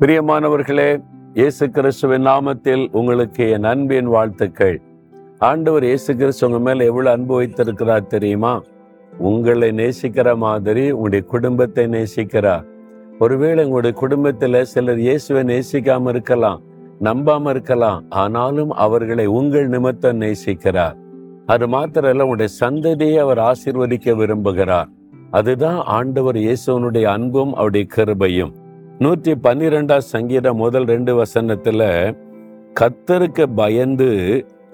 பிரியமானவர்களே இயேசு கிறிஸ்துவின் நாமத்தில் உங்களுக்கு என் அன்பின் வாழ்த்துக்கள். ஆண்டவர் இயேசு கிறிஸ்து உங்க மேல எவ்வளவு அன்பு வைத்திருக்கிறார் தெரியுமா? உங்களை நேசிக்கிற மாதிரி உங்களுடைய குடும்பத்தை நேசிக்கிறார். ஒருவேளை உங்களுடைய குடும்பத்துல சிலர் இயேசுவை நேசிக்காம இருக்கலாம் நம்பாம இருக்கலாம் ஆனாலும் அவர்களை உங்கள் நிமித்தம் நேசிக்கிறார். அது மாத்திரல்ல உங்களுடைய சந்ததியை அவர் ஆசிர்வதிக்க விரும்புகிறார். அதுதான் ஆண்டவர் இயேசுவனுடைய அன்பும் அவருடைய கிருபையும். நூற்றி பன்னிரெண்டாம் சங்கீதம் முதல் ரெண்டு வசனத்துல கத்தருக்கு பயந்து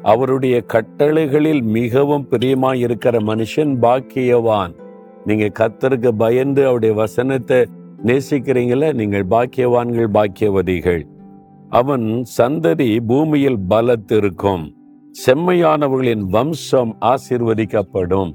அவருடைய கட்டளைகளில் மிகவும் பிரியமாக இருக்கிற மனுஷன் பாக்கியவான். நீங்க கத்தருக்கு பயந்து அவருடைய வசனத்தை நேசிக்கிறீங்கள நீங்கள் பாக்கியவான்கள் பாக்கியவதிகள். அவன் சந்ததி பூமியில் பலத்திருக்கும். செம்மையானவர்களின் வம்சம் ஆசிர்வதிக்கப்படும்.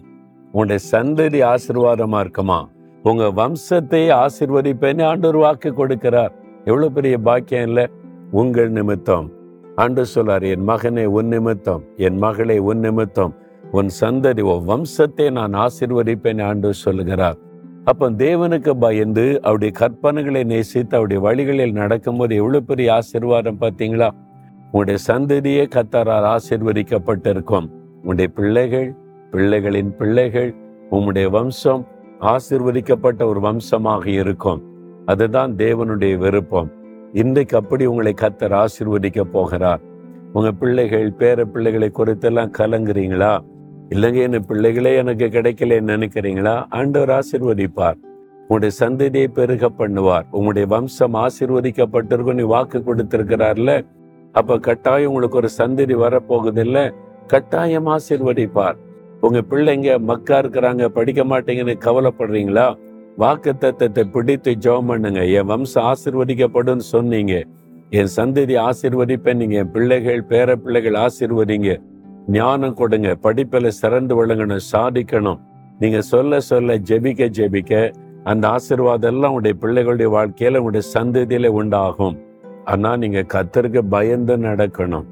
உன்னுடைய சந்ததி ஆசிர்வாதமா இருக்குமா? உங்க வம்சத்தை ஆசிர்வதிப்பேன்னு ஆண்டவர் வாக்கு கொடுக்கிறார். எவ்வளவு பெரிய பாக்கியம் இல்லை? உங்கள் நிமித்தம். ஆண்டு சொல்லார் என் மகனே உன் நிமித்தம். என் மகளை உன் நிமித்தம். உன் சந்ததி உன் வம்சத்தை நான் ஆசீர்வதிப்பேன் ஆண்டு சொல்லுகிறார். அப்போ தேவனுக்கு பயந்து அவருடைய கற்பனைகளை நேசித்து அவருடைய வழிகளில் நடக்கும்போது எவ்வளவு பெரிய ஆசீர்வாதம் பார்த்தீங்களா? உங்களுடைய சந்ததியே கத்தாரால் ஆசிர்வதிக்கப்பட்டிருக்கும். உங்களுடைய பிள்ளைகள் பிள்ளைகளின் பிள்ளைகள் உம்முடைய வம்சம் ஆசிர்வதிக்கப்பட்ட ஒரு வம்சமாக இருக்கும். அதுதான் தேவனுடைய விருப்பம். இன்றைக்கு அப்படி உங்களை கத்தர் ஆசிர்வதிக்க போகிறார். உங்க பிள்ளைகள் பேர பிள்ளைகளை குறித்தெல்லாம் கலங்குறீங்களா? இல்லைங்க என்ன பிள்ளைகளே எனக்கு கிடைக்கலன்னு நினைக்கிறீங்களா? ஆண்டவர் ஆசிர்வதிப்பார். உங்களுடைய சந்ததியை பெருக பண்ணுவார். உங்களுடைய வம்சம் ஆசிர்வதிக்கப்பட்டிருக்கும். நீ வாக்கு கொடுத்திருக்கிறார்ல. அப்ப கட்டாயம் உங்களுக்கு ஒரு சந்ததி வரப்போகுது இல்ல கட்டாயம் ஆசிர்வதிப்பார். உங்க பிள்ளைங்க மக்கா இருக்கிறாங்க படிக்க மாட்டீங்கன்னு கவலைப்படுறீங்களா? வாக்கு தத்தத்தை பிடித்து ஜெபம் பண்ணுங்க. என் வம்சம் ஆசிர்வதிக்கப்படும் சொன்னீங்க. என் சந்ததி ஆசிர்வதிப்பேன். நீங்க என் பிள்ளைகள் பேர பிள்ளைகள் ஆசிர்வதிங்க. ஞானம் கொடுங்க. படிப்பில் சிறந்து விளங்கணும் சாதிக்கணும். நீங்க சொல்ல சொல்ல ஜெபிக்க ஜெபிக்க அந்த ஆசிர்வாதம் எல்லாம் உடைய பிள்ளைகளுடைய வாழ்க்கையில உங்களுடைய சந்ததியில உண்டாகும். ஆனா நீங்க கத்தருக்கு பயந்து நடக்கணும்.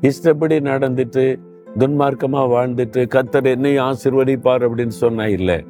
இஷ்டப்படி நடந்துட்டு துன்மார்க்கமாக வாழ்ந்துட்டு கத்தர் என்னையும் ஆசிர்வதிப்பார் அப்படின்னு சொன்னா இல்லை.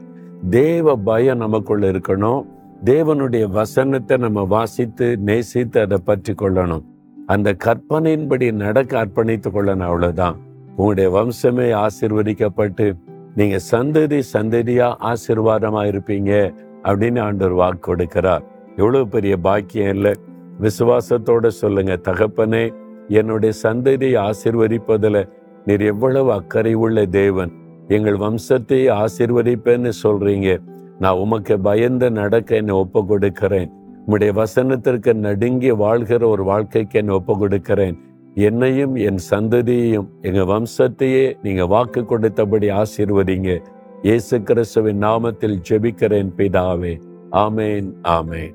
தேவ பயம் நமக்குள்ள இருக்கணும். தேவனுடைய வசனத்தை நம்ம வாசித்து நேசித்து அதை பற்றி கொள்ளணும். அந்த கற்பனையின்படி நடக்க அர்ப்பணித்துக் கொள்ளணும் அவ்வளவுதான். உங்களுடைய வம்சமே ஆசிர்வதிக்கப்பட்டு நீங்க சந்ததி சந்ததியா ஆசிர்வாதமா இருப்பீங்க அப்படின்னு ஆண்டவர் வாக்கு கொடுக்கிறார். எவ்வளவு பெரிய பாக்கியம் இல்லை. விசுவாசத்தோட சொல்லுங்க தகப்பனே என்னுடைய சந்ததியை ஆசிர்வதிப்பதில் நீர் எவ்வளவு அக்கறை உள்ள தேவன். எங்கள் வம்சத்தை ஆசிர்வதிப்பேன்னு சொல்றீங்க. நான் உமக்கு பயந்து நடக்க என்னை ஒப்பு கொடுக்கிறேன் உம்முடைய வசனத்திற்கு நடுங்கி வாழ்கிற ஒரு வாழ்க்கைக்கு என்னை ஒப்பு கொடுக்கிறேன் என்னையும் என் சந்ததியையும் எங்க வம்சத்தையே நீங்க வாக்கு கொடுத்தபடி ஆசீர்வதிங்க. இயேசு கிறிஸ்துவின் நாமத்தில் ஜெபிக்கிறேன் பிதாவே. ஆமேன் ஆமேன்.